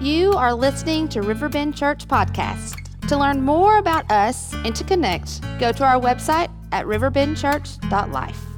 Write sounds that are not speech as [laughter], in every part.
You are listening to Riverbend Church Podcast. To learn more about us and to connect, go to our website at riverbendchurch.life.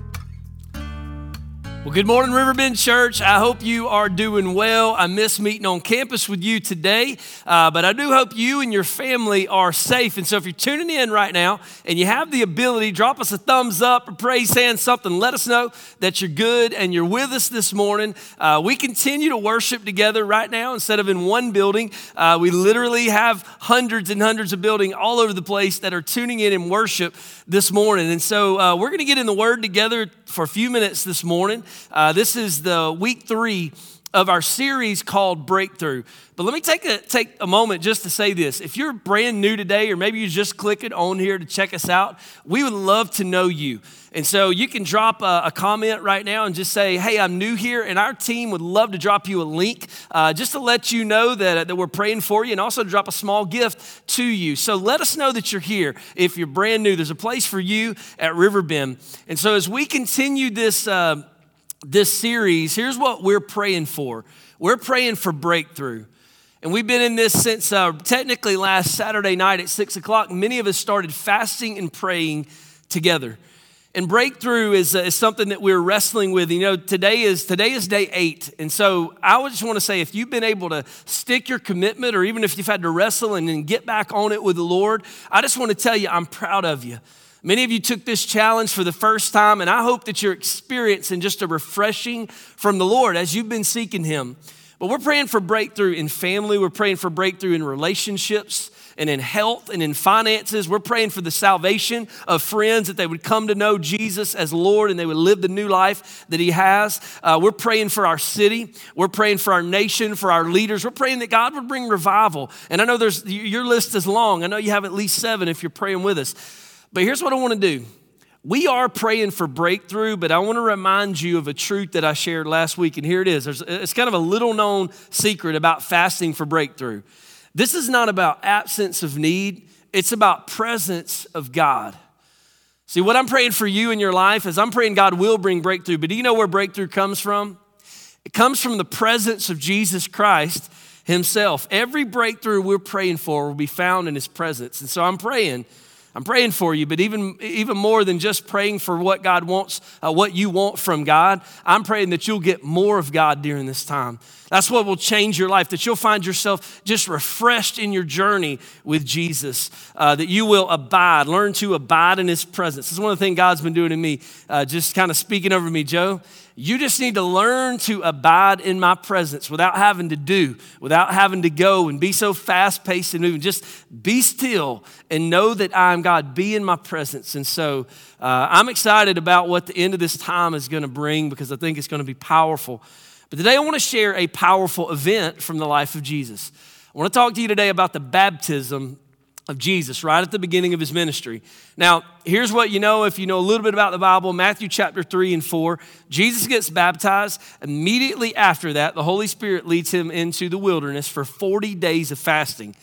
Well, good morning, Riverbend Church. I hope you are doing well. I miss meeting on campus with you today, uh, but I do hope you and your family are safe. And so, if you're tuning in right now and you have the ability, drop us a thumbs up or praise hand, something. Let us know that you're good and you're with us this morning. Uh, we continue to worship together right now instead of in one building. Uh, we literally have hundreds and hundreds of buildings all over the place that are tuning in and worship this morning. And so, uh, we're going to get in the Word together for a few minutes this morning. Uh, this is the week three of our series called Breakthrough. But let me take a, take a moment just to say this. If you're brand new today, or maybe you just clicking on here to check us out, we would love to know you. And so you can drop a, a comment right now and just say, hey, I'm new here. And our team would love to drop you a link uh, just to let you know that, that we're praying for you and also drop a small gift to you. So let us know that you're here. If you're brand new, there's a place for you at Riverbend. And so as we continue this, uh, this series, here's what we're praying for we're praying for breakthrough. And we've been in this since uh, technically last Saturday night at six o'clock. Many of us started fasting and praying together. And breakthrough is, uh, is something that we're wrestling with. You know, today is today is day eight, and so I just want to say, if you've been able to stick your commitment, or even if you've had to wrestle and then get back on it with the Lord, I just want to tell you, I'm proud of you. Many of you took this challenge for the first time, and I hope that you're experiencing just a refreshing from the Lord as you've been seeking Him. But we're praying for breakthrough in family, we're praying for breakthrough in relationships and in health and in finances. We're praying for the salvation of friends that they would come to know Jesus as Lord and they would live the new life that He has. Uh, we're praying for our city. We're praying for our nation, for our leaders. We're praying that God would bring revival. And I know there's your list is long. I know you have at least seven if you're praying with us. But here's what I want to do. We are praying for breakthrough, but I want to remind you of a truth that I shared last week, and here it is. There's, it's kind of a little known secret about fasting for breakthrough. This is not about absence of need, it's about presence of God. See, what I'm praying for you in your life is I'm praying God will bring breakthrough, but do you know where breakthrough comes from? It comes from the presence of Jesus Christ Himself. Every breakthrough we're praying for will be found in His presence. And so I'm praying I'm praying for you, but even, even more than just praying for what God wants, uh, what you want from God, I'm praying that you'll get more of God during this time. That's what will change your life, that you'll find yourself just refreshed in your journey with Jesus, uh, that you will abide, learn to abide in His presence. This is one of the things God's been doing to me, uh, just kind of speaking over me, Joe. You just need to learn to abide in my presence without having to do, without having to go and be so fast paced and moving. Just be still and know that I am God. Be in my presence. And so uh, I'm excited about what the end of this time is going to bring because I think it's going to be powerful. But today I want to share a powerful event from the life of Jesus. I want to talk to you today about the baptism of Jesus right at the beginning of his ministry. Now, here's what you know if you know a little bit about the Bible Matthew chapter 3 and 4. Jesus gets baptized. Immediately after that, the Holy Spirit leads him into the wilderness for 40 days of fasting.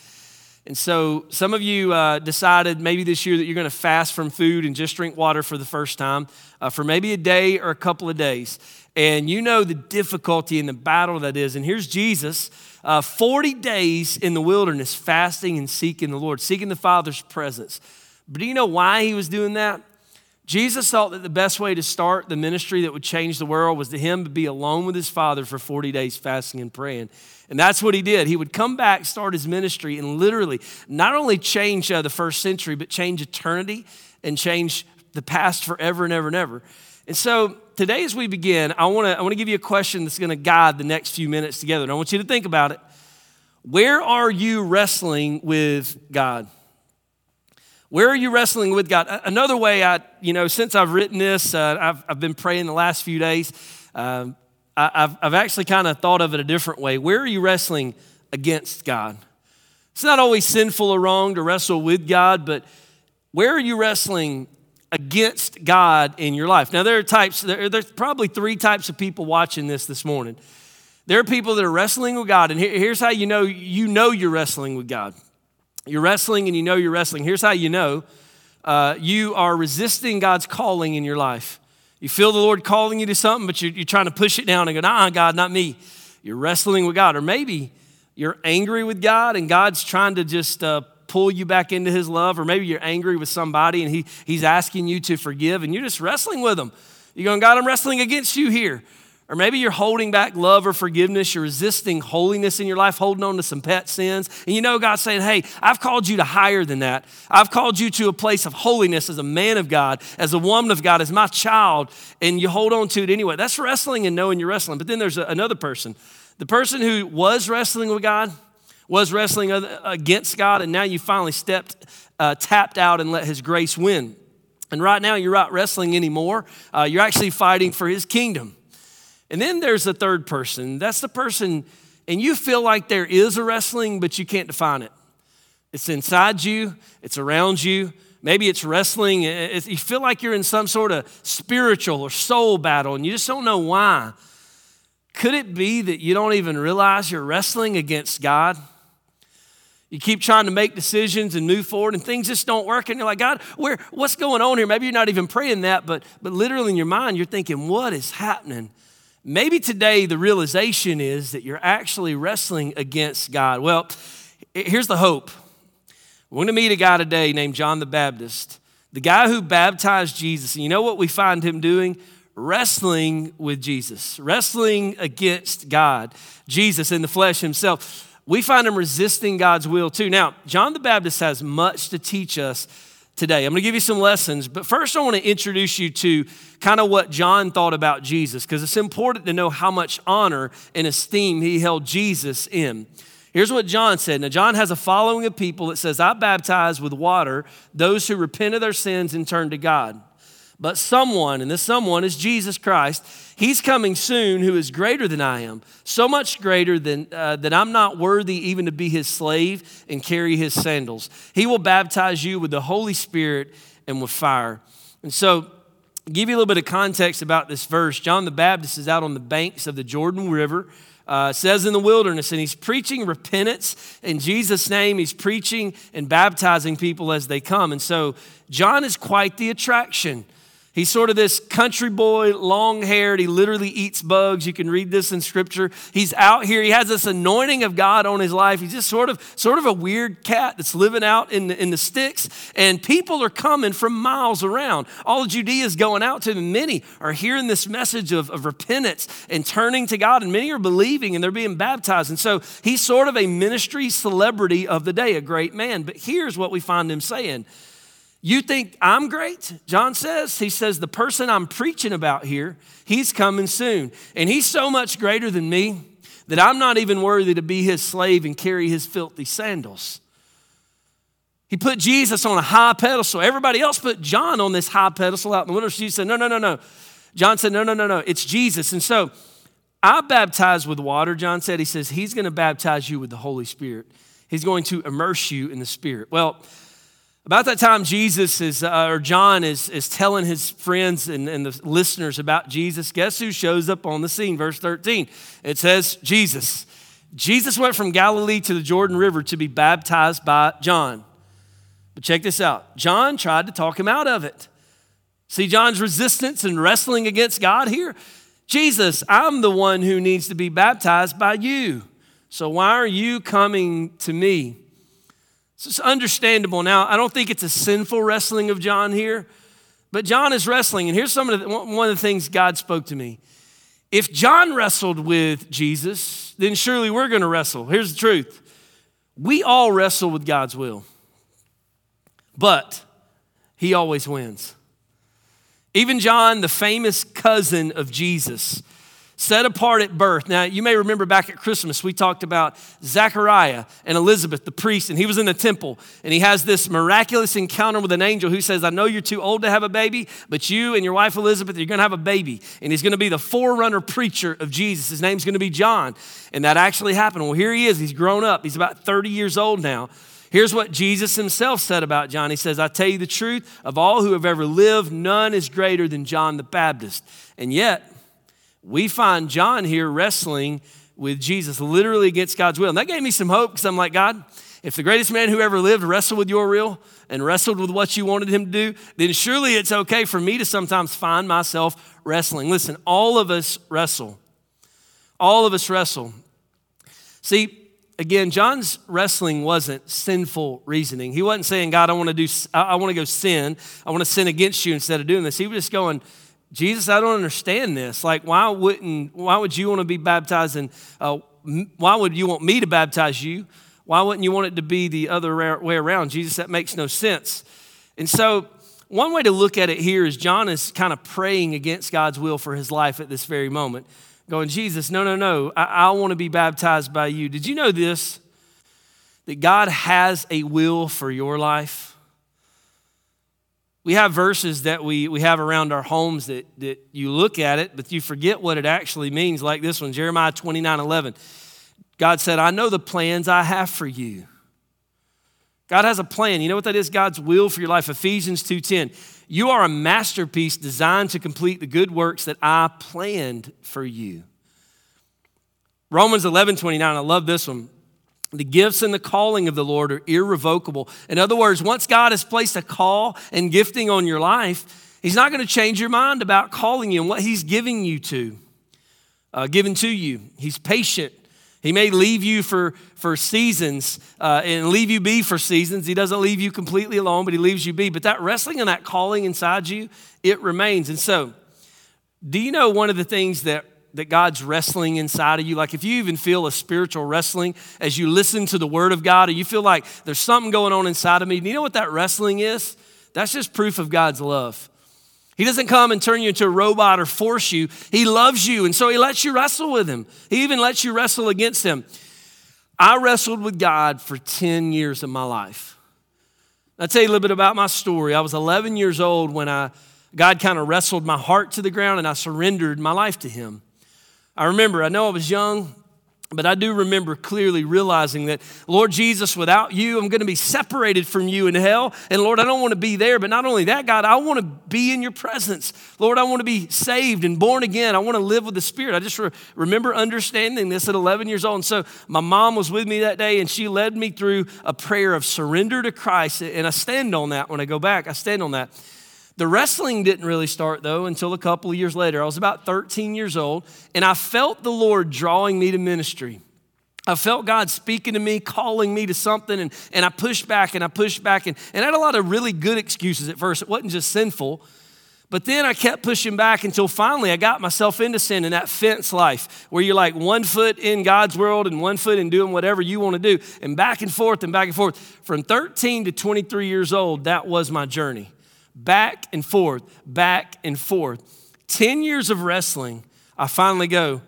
And so, some of you uh, decided maybe this year that you're going to fast from food and just drink water for the first time uh, for maybe a day or a couple of days. And you know the difficulty and the battle that is. And here's Jesus uh, 40 days in the wilderness, fasting and seeking the Lord, seeking the Father's presence. But do you know why he was doing that? Jesus thought that the best way to start the ministry that would change the world was to him to be alone with his Father for 40 days, fasting and praying. And that's what he did. He would come back, start his ministry, and literally not only change uh, the first century, but change eternity and change the past forever and ever and ever. And so today, as we begin, I want to I want to give you a question that's going to guide the next few minutes together. And I want you to think about it. Where are you wrestling with God? Where are you wrestling with God? Another way, I you know, since I've written this, uh, I've I've been praying the last few days. Uh, I, I've I've actually kind of thought of it a different way. Where are you wrestling against God? It's not always sinful or wrong to wrestle with God, but where are you wrestling against God in your life. Now, there are types, there, there's probably three types of people watching this this morning. There are people that are wrestling with God, and here, here's how you know you know you're wrestling with God. You're wrestling and you know you're wrestling. Here's how you know uh, you are resisting God's calling in your life. You feel the Lord calling you to something, but you're, you're trying to push it down and go, nah, God, not me. You're wrestling with God. Or maybe, you're angry with God and God's trying to just uh, pull you back into his love, or maybe you're angry with somebody and he, he's asking you to forgive and you're just wrestling with him. You're going, God, I'm wrestling against you here. Or maybe you're holding back love or forgiveness. You're resisting holiness in your life, holding on to some pet sins. And you know God's saying, Hey, I've called you to higher than that. I've called you to a place of holiness as a man of God, as a woman of God, as my child. And you hold on to it anyway. That's wrestling and knowing you're wrestling. But then there's another person the person who was wrestling with God, was wrestling against God, and now you finally stepped, uh, tapped out and let His grace win. And right now, you're not wrestling anymore. Uh, you're actually fighting for His kingdom. And then there's the third person. That's the person, and you feel like there is a wrestling, but you can't define it. It's inside you, it's around you. Maybe it's wrestling. You feel like you're in some sort of spiritual or soul battle, and you just don't know why. Could it be that you don't even realize you're wrestling against God? You keep trying to make decisions and move forward, and things just don't work. And you're like, God, where, what's going on here? Maybe you're not even praying that, but, but literally in your mind, you're thinking, what is happening? Maybe today the realization is that you're actually wrestling against God. Well, here's the hope. We're going to meet a guy today named John the Baptist, the guy who baptized Jesus. And you know what we find him doing? wrestling with Jesus, wrestling against God, Jesus in the flesh himself. We find him resisting God's will too. Now, John the Baptist has much to teach us today. I'm going to give you some lessons, but first I want to introduce you to kind of what John thought about Jesus because it's important to know how much honor and esteem he held Jesus in. Here's what John said. Now, John has a following of people that says, I baptize with water those who repent of their sins and turn to God. But someone, and this someone is Jesus Christ, he's coming soon who is greater than I am, so much greater than, uh, that I'm not worthy even to be his slave and carry his sandals. He will baptize you with the Holy Spirit and with fire. And so, give you a little bit of context about this verse. John the Baptist is out on the banks of the Jordan River. Uh, says in the wilderness, and he's preaching repentance in Jesus' name. He's preaching and baptizing people as they come. And so, John is quite the attraction. He's sort of this country boy, long haired. He literally eats bugs. You can read this in scripture. He's out here. He has this anointing of God on his life. He's just sort of, sort of a weird cat that's living out in the, in the sticks. And people are coming from miles around. All Judea is going out to them. Many are hearing this message of, of repentance and turning to God. And many are believing and they're being baptized. And so he's sort of a ministry celebrity of the day, a great man. But here's what we find him saying you think I'm great? John says. He says, The person I'm preaching about here, he's coming soon. And he's so much greater than me that I'm not even worthy to be his slave and carry his filthy sandals. He put Jesus on a high pedestal. Everybody else put John on this high pedestal out in the wilderness. Jesus said, No, no, no, no. John said, No, no, no, no. It's Jesus. And so I baptize with water, John said. He says, He's going to baptize you with the Holy Spirit. He's going to immerse you in the Spirit. Well, about that time, Jesus is, uh, or John is, is telling his friends and, and the listeners about Jesus. Guess who shows up on the scene? Verse 13. It says, Jesus. Jesus went from Galilee to the Jordan River to be baptized by John. But check this out John tried to talk him out of it. See John's resistance and wrestling against God here? Jesus, I'm the one who needs to be baptized by you. So why are you coming to me? So it's understandable. Now, I don't think it's a sinful wrestling of John here, but John is wrestling. And here's some of the, one of the things God spoke to me. If John wrestled with Jesus, then surely we're going to wrestle. Here's the truth we all wrestle with God's will, but he always wins. Even John, the famous cousin of Jesus, set apart at birth. Now, you may remember back at Christmas, we talked about Zechariah and Elizabeth, the priest, and he was in the temple, and he has this miraculous encounter with an angel who says, I know you're too old to have a baby, but you and your wife Elizabeth, you're gonna have a baby, and he's gonna be the forerunner preacher of Jesus. His name's gonna be John. And that actually happened. Well, here he is, he's grown up, he's about 30 years old now. Here's what Jesus himself said about John. He says, I tell you the truth, of all who have ever lived, none is greater than John the Baptist. And yet, we find John here wrestling with Jesus, literally against God's will. And that gave me some hope because I'm like, God, if the greatest man who ever lived wrestled with your will and wrestled with what you wanted him to do, then surely it's okay for me to sometimes find myself wrestling. Listen, all of us wrestle. All of us wrestle. See, again, John's wrestling wasn't sinful reasoning. He wasn't saying, God, I want to do, I want to go sin. I want to sin against you instead of doing this. He was just going, Jesus, I don't understand this. Like, why wouldn't, why would you want to be baptized and uh, why would you want me to baptize you? Why wouldn't you want it to be the other way around? Jesus, that makes no sense. And so, one way to look at it here is John is kind of praying against God's will for his life at this very moment going, Jesus, no, no, no, I, I want to be baptized by you. Did you know this? That God has a will for your life? We have verses that we, we have around our homes that, that you look at it, but you forget what it actually means, like this one, Jeremiah 29 11. God said, I know the plans I have for you. God has a plan. You know what that is? God's will for your life. Ephesians 2:10. You are a masterpiece designed to complete the good works that I planned for you. Romans 11 29, I love this one. The gifts and the calling of the Lord are irrevocable. In other words, once God has placed a call and gifting on your life, He's not going to change your mind about calling you and what He's giving you to, uh, given to you. He's patient. He may leave you for, for seasons uh, and leave you be for seasons. He doesn't leave you completely alone, but he leaves you be. But that wrestling and that calling inside you, it remains. And so, do you know one of the things that, that God's wrestling inside of you? Like if you even feel a spiritual wrestling as you listen to the word of God, or you feel like there's something going on inside of me, you know what that wrestling is? That's just proof of God's love. He doesn't come and turn you into a robot or force you. He loves you, and so He lets you wrestle with Him. He even lets you wrestle against Him. I wrestled with God for 10 years of my life. I'll tell you a little bit about my story. I was 11 years old when I, God kind of wrestled my heart to the ground and I surrendered my life to Him. I remember, I know I was young, but I do remember clearly realizing that, Lord Jesus, without you, I'm going to be separated from you in hell. And Lord, I don't want to be there. But not only that, God, I want to be in your presence. Lord, I want to be saved and born again. I want to live with the Spirit. I just re- remember understanding this at 11 years old. And so my mom was with me that day and she led me through a prayer of surrender to Christ. And I stand on that when I go back. I stand on that. The wrestling didn't really start though until a couple of years later. I was about 13 years old and I felt the Lord drawing me to ministry. I felt God speaking to me, calling me to something, and, and I pushed back and I pushed back. And, and I had a lot of really good excuses at first. It wasn't just sinful. But then I kept pushing back until finally I got myself into sin in that fence life where you're like one foot in God's world and one foot in doing whatever you want to do, and back and forth and back and forth. From 13 to 23 years old, that was my journey back and forth, back and forth. 10 years of wrestling, I finally go,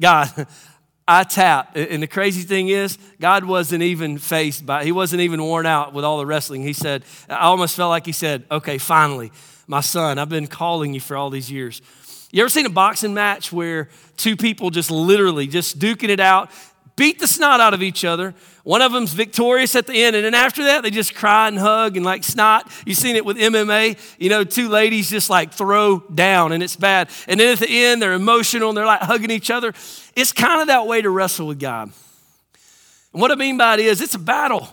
God, [laughs] I tap. And the crazy thing is, God wasn't even faced by, he wasn't even worn out with all the wrestling. He said, I almost felt like he said, okay, finally, my son, I've been calling you for all these years. You ever seen a boxing match where two people just literally just duking it out? Beat the snot out of each other. One of them's victorious at the end, and then after that, they just cry and hug and like snot. You've seen it with MMA. You know, two ladies just like throw down, and it's bad. And then at the end, they're emotional and they're like hugging each other. It's kind of that way to wrestle with God. And what I mean by it is, it's a battle.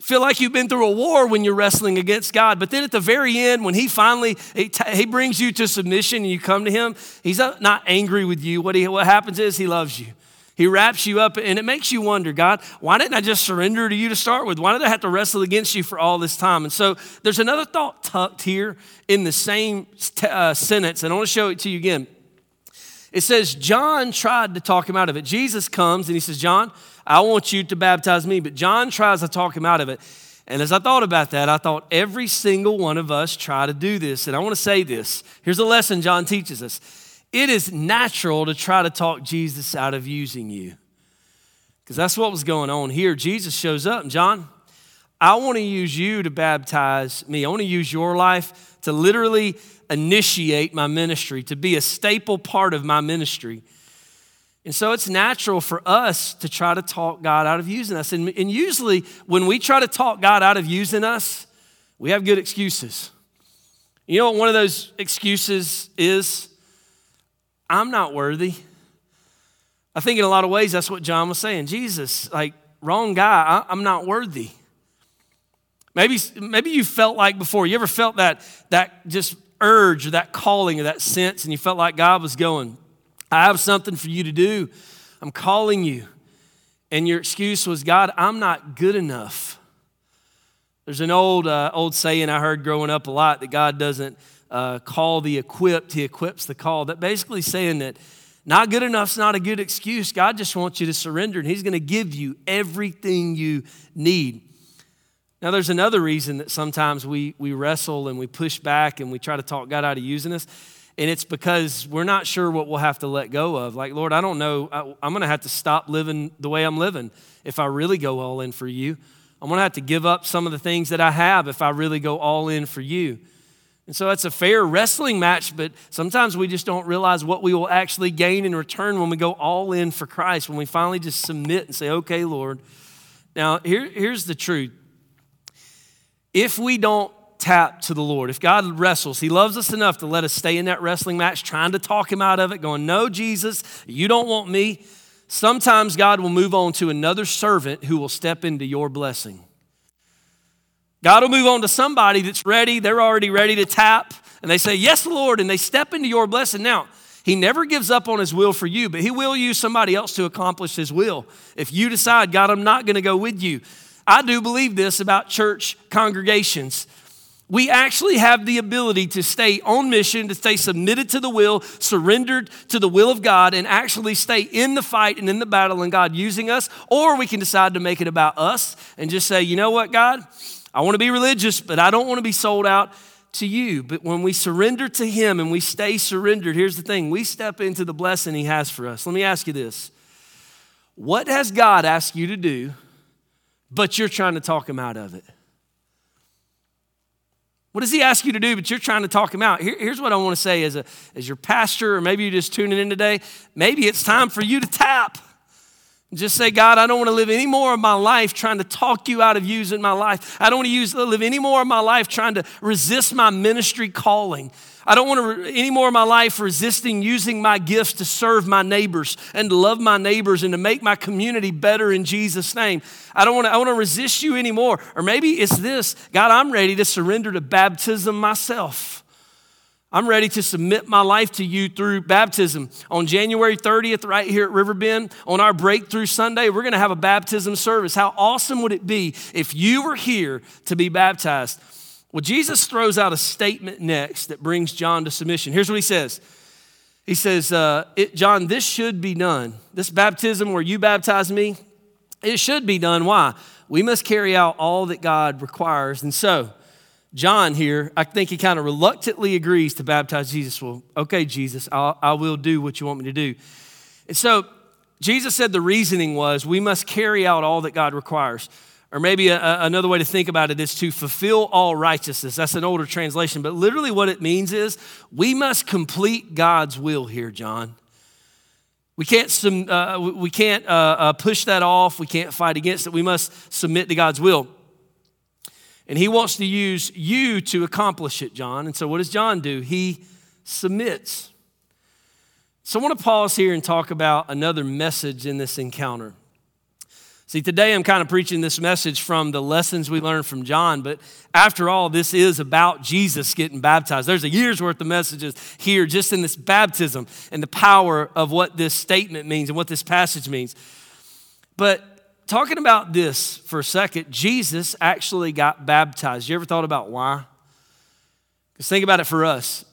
Feel like you've been through a war when you're wrestling against God. But then at the very end, when He finally he, t- he brings you to submission and you come to Him, He's not angry with you. What, he, what happens is He loves you. He wraps you up, and it makes you wonder, God, why didn't I just surrender to you to start with? Why did I have to wrestle against you for all this time? And so there's another thought tucked here in the same uh, sentence, and I want to show it to you again. It says, John tried to talk him out of it. Jesus comes and he says, John, I want you to baptize me. But John tries to talk him out of it. And as I thought about that, I thought every single one of us try to do this. And I want to say this. Here's a lesson John teaches us it is natural to try to talk Jesus out of using you. Because that's what was going on here. Jesus shows up, and John, I want to use you to baptize me. I want to use your life to literally initiate my ministry, to be a staple part of my ministry. And so it's natural for us to try to talk God out of using us. And, and usually, when we try to talk God out of using us, we have good excuses. You know what one of those excuses is? I'm not worthy. I think in a lot of ways that's what John was saying. Jesus, like, wrong guy, I, am not worthy. Maybe, maybe you felt like before, you ever felt that, that just urge or that calling or that sense, and you felt like God was going, I have something for you to do. I'm calling you. and your excuse was, God, I'm not good enough. There's an old, uh, old saying I heard growing up a lot that God doesn't uh, call the equipped, He equips the called. That basically saying that not good enough's not a good excuse. God just wants you to surrender, and He's going to give you everything you need. Now, there's another reason that sometimes we, we wrestle and we push back and we try to talk God out of using us. And it's because we're not sure what we'll have to let go of. Like, Lord, I don't know. I, am going to have to stop living the way I'm living if I really go all in for you. I'm going to have to give up some of the things that I have if I really go all in for you. And so that's a fair wrestling match, but sometimes we just don't realize what we will actually gain in return when we go all in for Christ, when we finally just submit and say, okay, Lord. Now, here, here's the truth. If we don't tap to the Lord. If God wrestles, He loves us enough to let us stay in that wrestling match, trying to talk Him out of it, going, No, Jesus, you don't want me. Sometimes God will move on to another servant who will step into your blessing. God will move on to somebody that's ready, they're already ready to tap, and they say, Yes, Lord, and they step into your blessing. Now, He never gives up on His will for you, but He will use somebody else to accomplish His will. If you decide, God, I'm not going to go with you. I do believe this about church congregations we actually have the ability to stay on mission, to stay submitted to the will, surrendered to the will of God, and actually stay in the fight and in the battle and God using us. Or we can decide to make it about us and just say, you know what, God, I want to be religious, but I don't want to be sold out to you. But when we surrender to Him and we stay surrendered, here's the thing we step into the blessing He has for us. Let me ask you this What has God asked you to do, but you're trying to talk Him out of it? What does he ask you to do, but you're trying to talk him out? Here, here's what I want to say as, a, as your pastor, or maybe you're just tuning in today. Maybe it's time for you to tap. Just say, God, I don't want to live any more of my life trying to talk you out of using my life. I don't want to use, live any more of my life trying to resist my ministry calling. I don't want to re- any more of my life resisting using my gifts to serve my neighbors and to love my neighbors and to make my community better in Jesus' name. I don't want to, I want to resist you anymore. Or maybe it's this God, I'm ready to surrender to baptism myself. I'm ready to submit my life to you through baptism. On January 30th, right here at Riverbend, on our Breakthrough Sunday, we're going to have a baptism service. How awesome would it be if you were here to be baptized? Well, Jesus throws out a statement next that brings John to submission. Here's what he says He says, uh, John, this should be done. This baptism where you baptize me, it should be done. Why? We must carry out all that God requires. And so, John here, I think he kind of reluctantly agrees to baptize Jesus. Well, okay, Jesus, I'll, I will do what you want me to do. And so, Jesus said the reasoning was we must carry out all that God requires. Or maybe a, a, another way to think about it is to fulfill all righteousness. That's an older translation, but literally what it means is we must complete God's will here, John. We can't, uh, we can't uh, uh, push that off. We can't fight against it. We must submit to God's will. And He wants to use you to accomplish it, John. And so what does John do? He submits. So I want to pause here and talk about another message in this encounter. See, today I'm kind of preaching this message from the lessons we learned from John, but after all, this is about Jesus getting baptized. There's a year's worth of messages here just in this baptism and the power of what this statement means and what this passage means. But talking about this for a second, Jesus actually got baptized. You ever thought about why? Because think about it for us.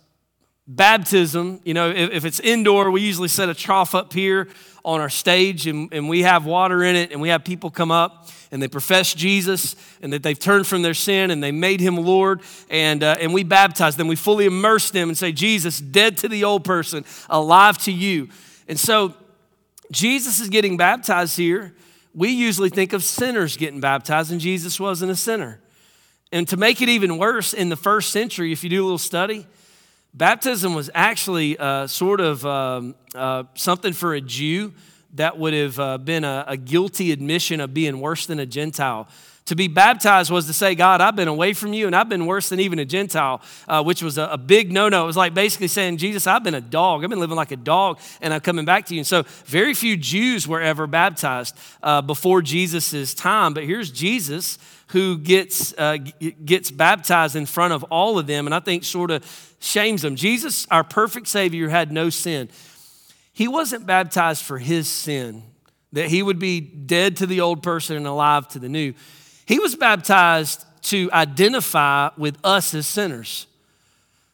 Baptism, you know, if, if it's indoor, we usually set a trough up here on our stage and, and we have water in it and we have people come up and they profess Jesus and that they've turned from their sin and they made him Lord and, uh, and we baptize them. We fully immerse them and say, Jesus, dead to the old person, alive to you. And so Jesus is getting baptized here. We usually think of sinners getting baptized, and Jesus wasn't a sinner. And to make it even worse, in the first century, if you do a little study, Baptism was actually uh, sort of um, uh, something for a Jew that would have uh, been a, a, guilty admission of being worse than a Gentile. To be baptized was to say, God, I've been away from you and I've been worse than even a Gentile, uh, which was a, a big no no. It was like basically saying, Jesus, I've been a dog. I've been living like a dog and I'm coming back to you. And so, very few Jews were ever baptized uh, before Jesus' time. But here's Jesus who gets, uh, gets baptized in front of all of them, and I think sort of shames them. Jesus, our perfect Savior, had no sin. He wasn't baptized for his sin. that he would be dead to the old person and alive to the new. He was baptized to identify with us as sinners,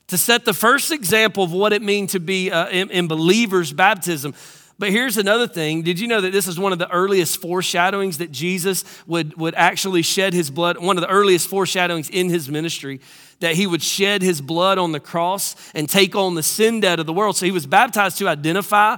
to set the first example of what it means to be uh, in, in believers' baptism. But here's another thing. Did you know that this is one of the earliest foreshadowings that Jesus would, would actually shed his blood? One of the earliest foreshadowings in his ministry, that he would shed his blood on the cross and take on the sin debt of the world. So he was baptized to identify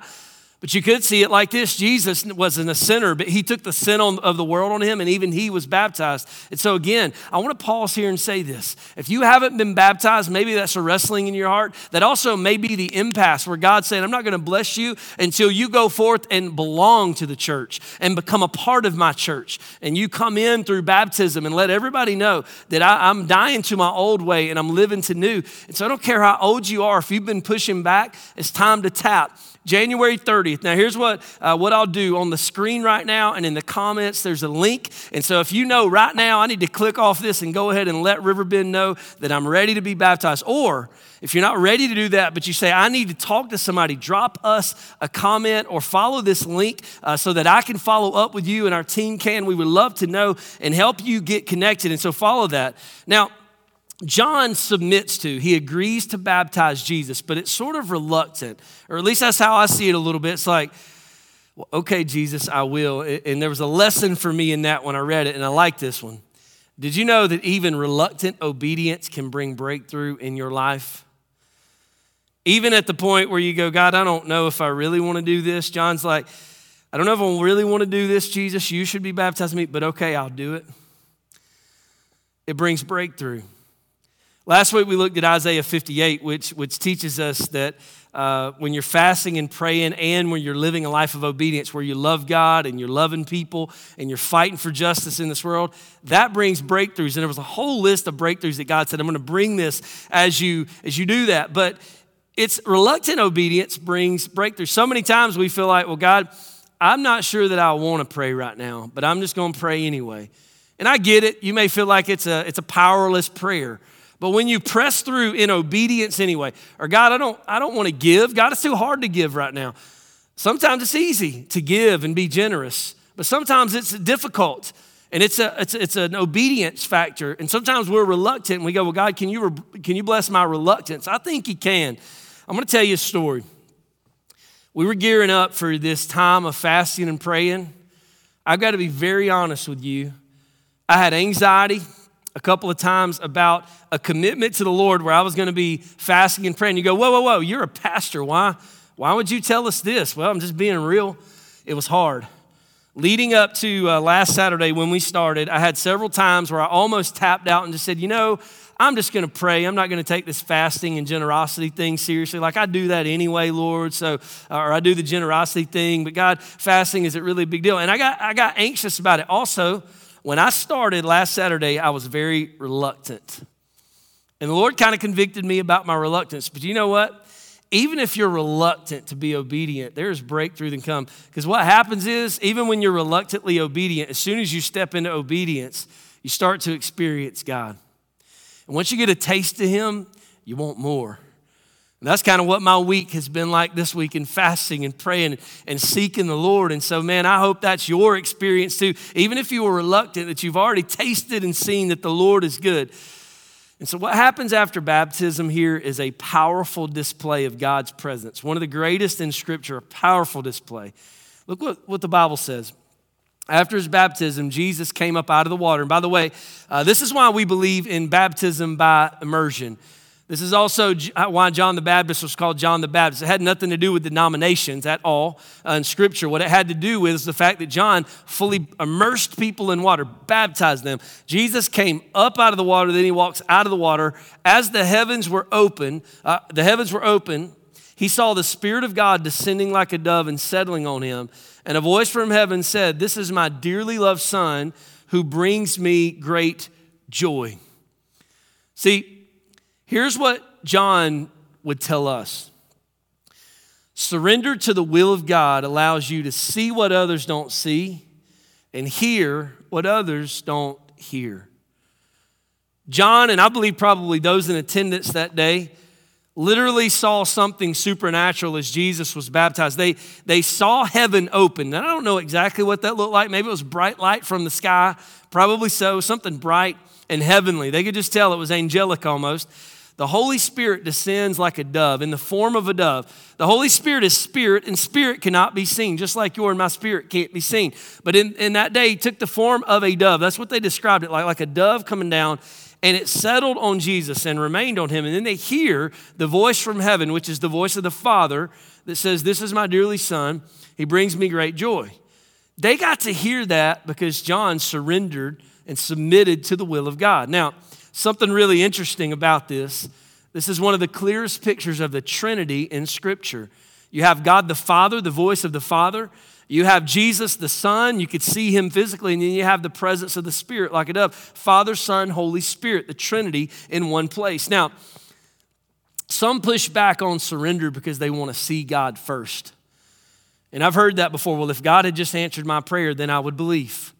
but you could see it like this Jesus wasn't a sinner, but he took the sin on, of the world on him, and even he was baptized. And so, again, I want to pause here and say this. If you haven't been baptized, maybe that's a wrestling in your heart. That also may be the impasse where God's saying, I'm not going to bless you until you go forth and belong to the church and become a part of my church. And you come in through baptism and let everybody know that I, I'm dying to my old way and I'm living to new. And so, I don't care how old you are, if you've been pushing back, it's time to tap. January 30th. Now, here's what, uh, what I'll do on the screen right now and in the comments, there's a link. And so, if you know right now, I need to click off this and go ahead and let Riverbend know that I'm ready to be baptized. Or if you're not ready to do that, but you say, I need to talk to somebody, drop us a comment or follow this link uh, so that I can follow up with you and our team can. We would love to know and help you get connected. And so, follow that. Now, John submits to, he agrees to baptize Jesus, but it's sort of reluctant, or at least that's how I see it a little bit. It's like, well, okay, Jesus, I will. And there was a lesson for me in that when I read it, and I like this one. Did you know that even reluctant obedience can bring breakthrough in your life? Even at the point where you go, God, I don't know if I really want to do this. John's like, I don't know if I really want to do this, Jesus. You should be baptizing me, but okay, I'll do it. It brings breakthrough. Last week we looked at Isaiah 58, which, which teaches us that uh, when you're fasting and praying and when you're living a life of obedience where you love God and you're loving people and you're fighting for justice in this world, that brings breakthroughs. And there was a whole list of breakthroughs that God said, I'm going to bring this as you, as you do that. But it's reluctant obedience brings breakthrough. So many times we feel like, well, God, I'm not sure that I want to pray right now, but I'm just going to pray anyway. And I get it. You may feel like it's a, it's a powerless prayer. But when you press through in obedience anyway, or God, I don't, I don't want to give. God, it's too hard to give right now. Sometimes it's easy to give and be generous, but sometimes it's difficult. And it's, a, it's, it's an obedience factor. And sometimes we're reluctant and we go, Well, God, can you, can you bless my reluctance? I think He can. I'm going to tell you a story. We were gearing up for this time of fasting and praying. I've got to be very honest with you. I had anxiety a couple of times about a commitment to the Lord where I was going to be fasting and praying. You go, whoa, whoa, whoa, you're a pastor. Why? Why would you tell us this? Well, I'm just being real. It was hard. Leading up to uh, last Saturday when we started, I had several times where I almost tapped out and just said, you know, I'm just going to pray. I'm not going to take this fasting and generosity thing seriously. Like I do that anyway, Lord. So, or I do the generosity thing, but God, fasting is a really big deal. And I got, I got anxious about it. Also, when I started last Saturday, I was very reluctant. And the Lord kind of convicted me about my reluctance. But you know what? Even if you're reluctant to be obedient, there's breakthrough that come. Because what happens is, even when you're reluctantly obedient, as soon as you step into obedience, you start to experience God. And once you get a taste of Him, you want more. And that's kind of what my week has been like this week in fasting and praying and seeking the Lord. And so, man, I hope that's your experience too. Even if you were reluctant, that you've already tasted and seen that the Lord is good. And so, what happens after baptism here is a powerful display of God's presence. One of the greatest in Scripture, a powerful display. Look what, what the Bible says. After his baptism, Jesus came up out of the water. And by the way, uh, this is why we believe in baptism by immersion. This is also uh, why John the Baptist was called John the Baptist. It had nothing to do with denominations at all uh, in Scripture. What it had to do with is the fact that John fully immersed people in water, baptized them. Jesus came up out of the water, then he walks out of the water. As the heavens were open, uh, the heavens were open, he saw the Spirit of God descending like a dove and settling on him. And a voice from heaven said, This is my dearly loved Son who brings me great joy. See, Here's what John would tell us surrender to the will of God allows you to see what others don't see and hear what others don't hear. John, and I believe probably those in attendance that day, literally saw something supernatural as Jesus was baptized. They, they saw heaven open. And I don't know exactly what that looked like. Maybe it was bright light from the sky. Probably so, something bright and heavenly. They could just tell it was angelic almost. The Holy Spirit descends like a dove in the form of a dove. The Holy Spirit is spirit, and spirit cannot be seen, just like your and my spirit can't be seen. But in, in that day, he took the form of a dove. That's what they described it like, like a dove coming down and it settled on Jesus and remained on him. And then they hear the voice from heaven, which is the voice of the Father, that says, This is my dearly Son. He brings me great joy. They got to hear that because John surrendered and submitted to the will of God. Now, something really interesting about this this is one of the clearest pictures of the Trinity in Scripture. You have God the Father, the voice of the Father. You have Jesus the Son, you could see him physically, and then you have the presence of the Spirit like a dove. Father, Son, Holy Spirit, the Trinity in one place. Now, some push back on surrender because they want to see God first. And I've heard that before. Well, if God had just answered my prayer, then I would believe.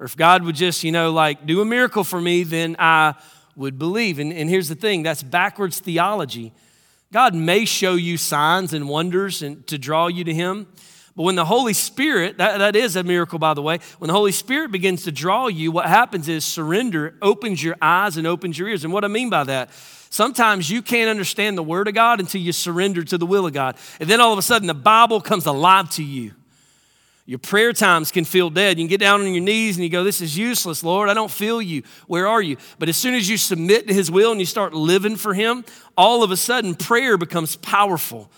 Or if God would just, you know, like do a miracle for me, then I would believe. And, and here's the thing that's backwards theology. God may show you signs and wonders and to draw you to Him. But when the Holy Spirit, that, that is a miracle, by the way, when the Holy Spirit begins to draw you, what happens is surrender opens your eyes and opens your ears. And what I mean by that, sometimes you can't understand the Word of God until you surrender to the will of God. And then all of a sudden, the Bible comes alive to you. Your prayer times can feel dead. You can get down on your knees and you go, This is useless, Lord. I don't feel you. Where are you? But as soon as you submit to His will and you start living for Him, all of a sudden prayer becomes powerful.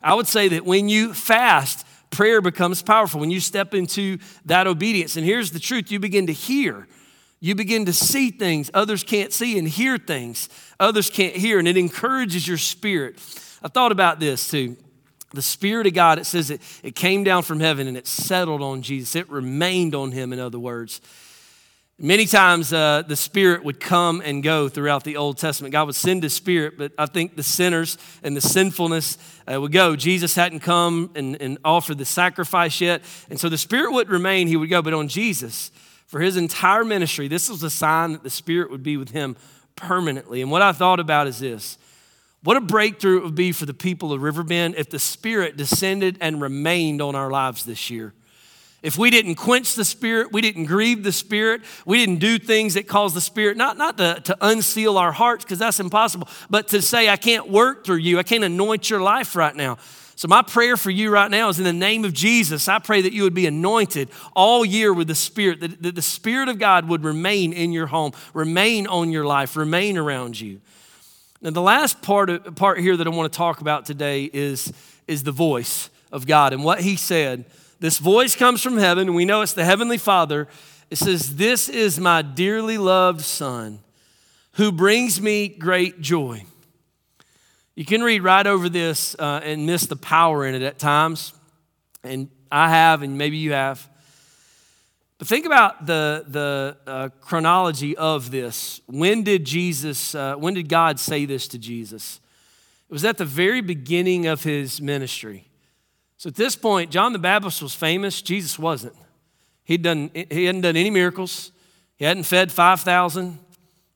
I would say that when you fast, prayer becomes powerful when you step into that obedience. And here's the truth you begin to hear. You begin to see things others can't see and hear things others can't hear, and it encourages your spirit. I thought about this too. The Spirit of God, it says it, it came down from heaven and it settled on Jesus. It remained on him, in other words. Many times uh, the Spirit would come and go throughout the Old Testament. God would send His Spirit, but I think the sinners and the sinfulness uh, would go. Jesus hadn't come and, and offered the sacrifice yet. And so the Spirit would remain, He would go. But on Jesus, for His entire ministry, this was a sign that the Spirit would be with Him permanently. And what I thought about is this what a breakthrough it would be for the people of Riverbend if the Spirit descended and remained on our lives this year. If we didn't quench the Spirit, we didn't grieve the Spirit, we didn't do things that cause the Spirit, not, not to, to unseal our hearts, because that's impossible, but to say, I can't work through you, I can't anoint your life right now. So, my prayer for you right now is in the name of Jesus, I pray that you would be anointed all year with the Spirit, that, that the Spirit of God would remain in your home, remain on your life, remain around you. Now, the last part, of, part here that I want to talk about today is, is the voice of God and what He said this voice comes from heaven, we know it's the Heavenly Father. It says, This is my dearly loved Son who brings me great joy. You can read right over this uh, and miss the power in it at times, and I have, and maybe you have. But think about the, the uh, chronology of this. When did Jesus, uh, when did God say this to Jesus? It was at the very beginning of his ministry. So at this point, John the Baptist was famous, Jesus wasn't. He'd done, he hadn't done any miracles, he hadn't fed 5,000,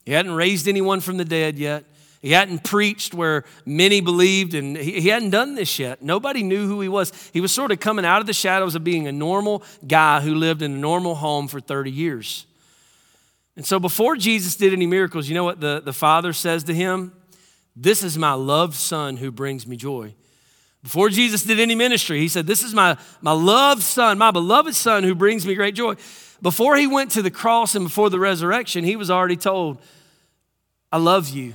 he hadn't raised anyone from the dead yet. He hadn't preached where many believed, and he, hadn't done this yet. Nobody knew who he was. He was sort of coming out of the shadows of being a normal guy who lived in a normal home for 30 years. And so before Jesus did any miracles, you know what the, the Father says to him? This is my loved Son who brings me joy. Before Jesus did any ministry, he said, This is my, my loved son, my beloved son who brings me great joy. Before he went to the cross and before the resurrection, he was already told, I love you.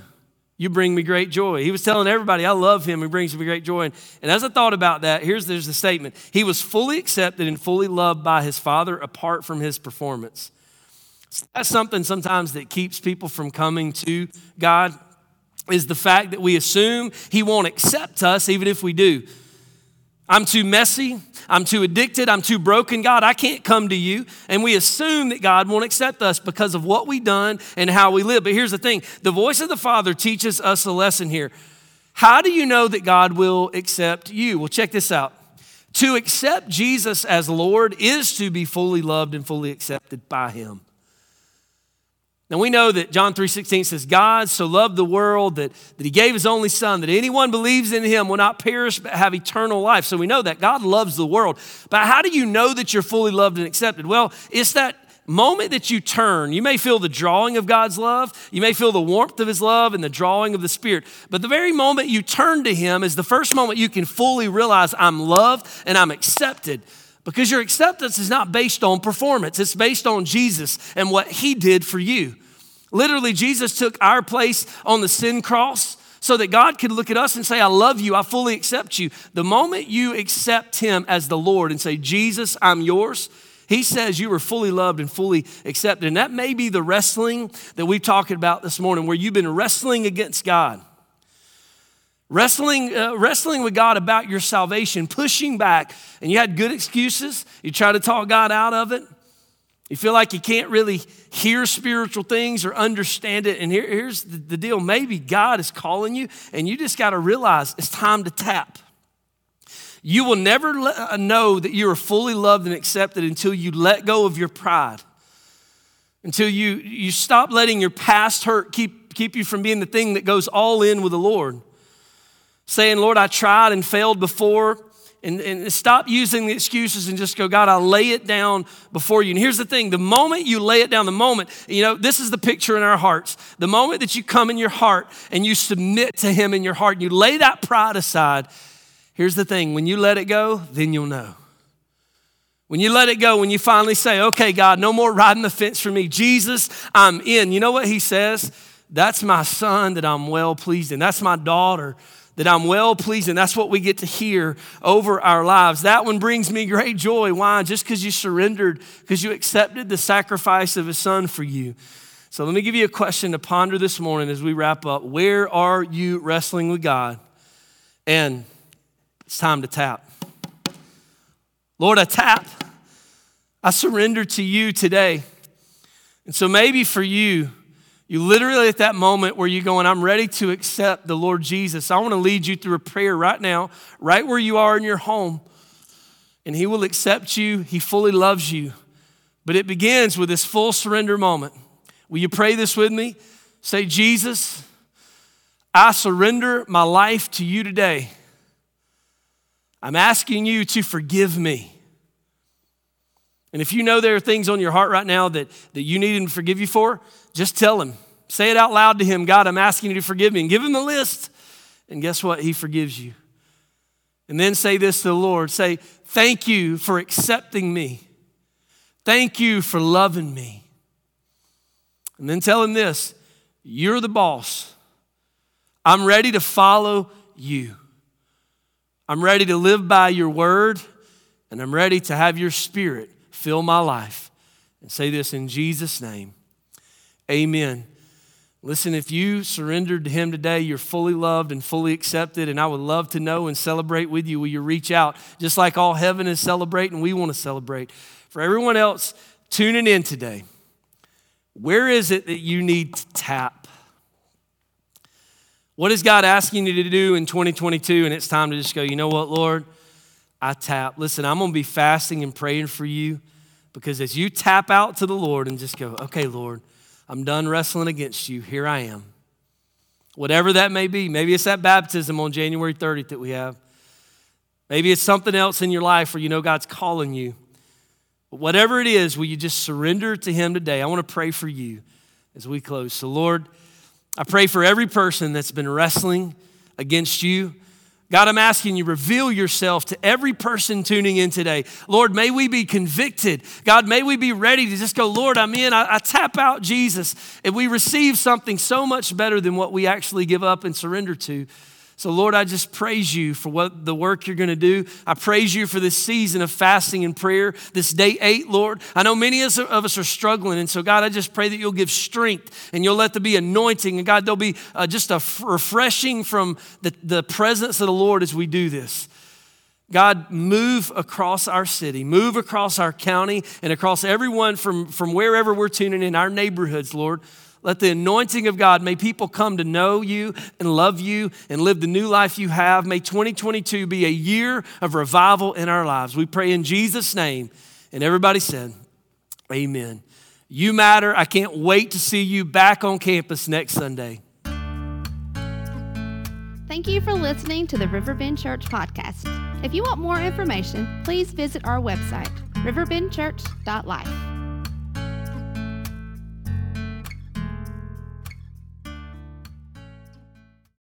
You bring me great joy. He was telling everybody, I love him. He brings me great joy. And, and as I thought about that, here's there's the statement. He was fully accepted and fully loved by his father apart from his performance. That's something sometimes that keeps people from coming to God is the fact that we assume He won't accept us even if we do. I'm too messy. I'm too addicted. I'm too broken. God, I can't come to you. And we assume that God won't accept us because of what we've done and how we live. But here's the thing the voice of the Father teaches us a lesson here. How do you know that God will accept you? Well, check this out. To accept Jesus as Lord is to be fully loved and fully accepted by Him. Now we know that John 3:16 says, God so loved the world that, that he gave his only son, that anyone believes in him will not perish but have eternal life. So we know that God loves the world. But how do you know that you're fully loved and accepted? Well, it's that moment that you turn, you may feel the drawing of God's love, you may feel the warmth of his love and the drawing of the Spirit. But the very moment you turn to him is the first moment you can fully realize I'm loved and I'm accepted. Because your acceptance is not based on performance, it's based on Jesus and what he did for you. Literally, Jesus took our place on the sin cross so that God could look at us and say, I love you, I fully accept you. The moment you accept him as the Lord and say, Jesus, I'm yours, he says you are fully loved and fully accepted. And that may be the wrestling that we've talked about this morning, where you've been wrestling against God. Wrestling, uh, wrestling with God about your salvation, pushing back, and you had good excuses. You try to talk God out of it. You feel like you can't really hear spiritual things or understand it. And here, here's the, the deal maybe God is calling you, and you just got to realize it's time to tap. You will never uh, know that you are fully loved and accepted until you let go of your pride, until you, you stop letting your past hurt keep, keep you from being the thing that goes all in with the Lord saying, Lord, I tried and failed before. And, and stop using the excuses and just go, God, I lay it down before you. And here's the thing the moment you lay it down, the moment, you know, this is the picture in our hearts. The moment that you come in your heart and you submit to Him in your heart and you lay that pride aside, here's the thing when you let it go, then you'll know. When you let it go, when you finally say, okay, God, no more riding the fence for me. Jesus, I'm in. You know what He says? That's my son that I'm well pleased in. That's my daughter that I'm well pleasing. That's what we get to hear over our lives. That one brings me great joy. Why? Just because you surrendered, because you accepted the sacrifice of his son for you. So let me give you a question to ponder this morning as we wrap up. Where are you wrestling with God? And it's time to tap. Lord, I tap. I surrender to you today. And so maybe for you, you literally at that moment where you're going, I'm ready to accept the Lord Jesus. I want to lead you through a prayer right now, right where you are in your home. And He will accept you, He fully loves you. But it begins with this full surrender moment. Will you pray this with me? Say, Jesus, I surrender my life to you today. I'm asking you to forgive me. And if you know there are things on your heart right now that, that you need Him to forgive you for, just tell Him. Say it out loud to Him God, I'm asking you to forgive me. And give Him the list. And guess what? He forgives you. And then say this to the Lord say, Thank you for accepting me. Thank you for loving me. And then tell Him this You're the boss. I'm ready to follow you. I'm ready to live by your word, and I'm ready to have your spirit fill my life. And say this in Jesus' name. Amen. Listen, if you surrendered to Him today, you're fully loved and fully accepted, and I would love to know and celebrate with you. Will you reach out? Just like all heaven is celebrating, we want to celebrate. For everyone else tuning in today, where is it that you need to tap? What is God asking you to do in 2022? And it's time to just go, you know what, Lord? I tap. Listen, I'm going to be fasting and praying for you. Because as you tap out to the Lord and just go, okay, Lord, I'm done wrestling against you. Here I am. Whatever that may be. Maybe it's that baptism on January 30th that we have. Maybe it's something else in your life where you know God's calling you. But whatever it is, will you just surrender to Him today? I want to pray for you as we close. So, Lord, I pray for every person that's been wrestling against you. God, I'm asking you, reveal yourself to every person tuning in today. Lord, may we be convicted. God, may we be ready to just go, Lord, I'm in. I, I, tap out Jesus. And we receive something so much better than what we actually give up and surrender to. So, Lord, I just praise you for what the work you're going to do. I praise you for this season of fasting and prayer, this day eight, Lord. I know many of us are struggling. And so, God, I just pray that you'll give strength and you'll let there be anointing. And, God, there'll be uh, just a refreshing from the, the presence of the Lord as we do this. God, move across our city, move across our county, and across everyone from, from wherever we're tuning in, our neighborhoods, Lord. Let the anointing of God, may people come to know you and love you and live the new life you have. May 2022 be a year of revival in our lives. We pray in Jesus' name. And everybody said, Amen. You matter. I can't wait to see you back on campus next Sunday. Thank you for listening to the Riverbend Church podcast. If you want more information, please visit our website, riverbendchurch.life.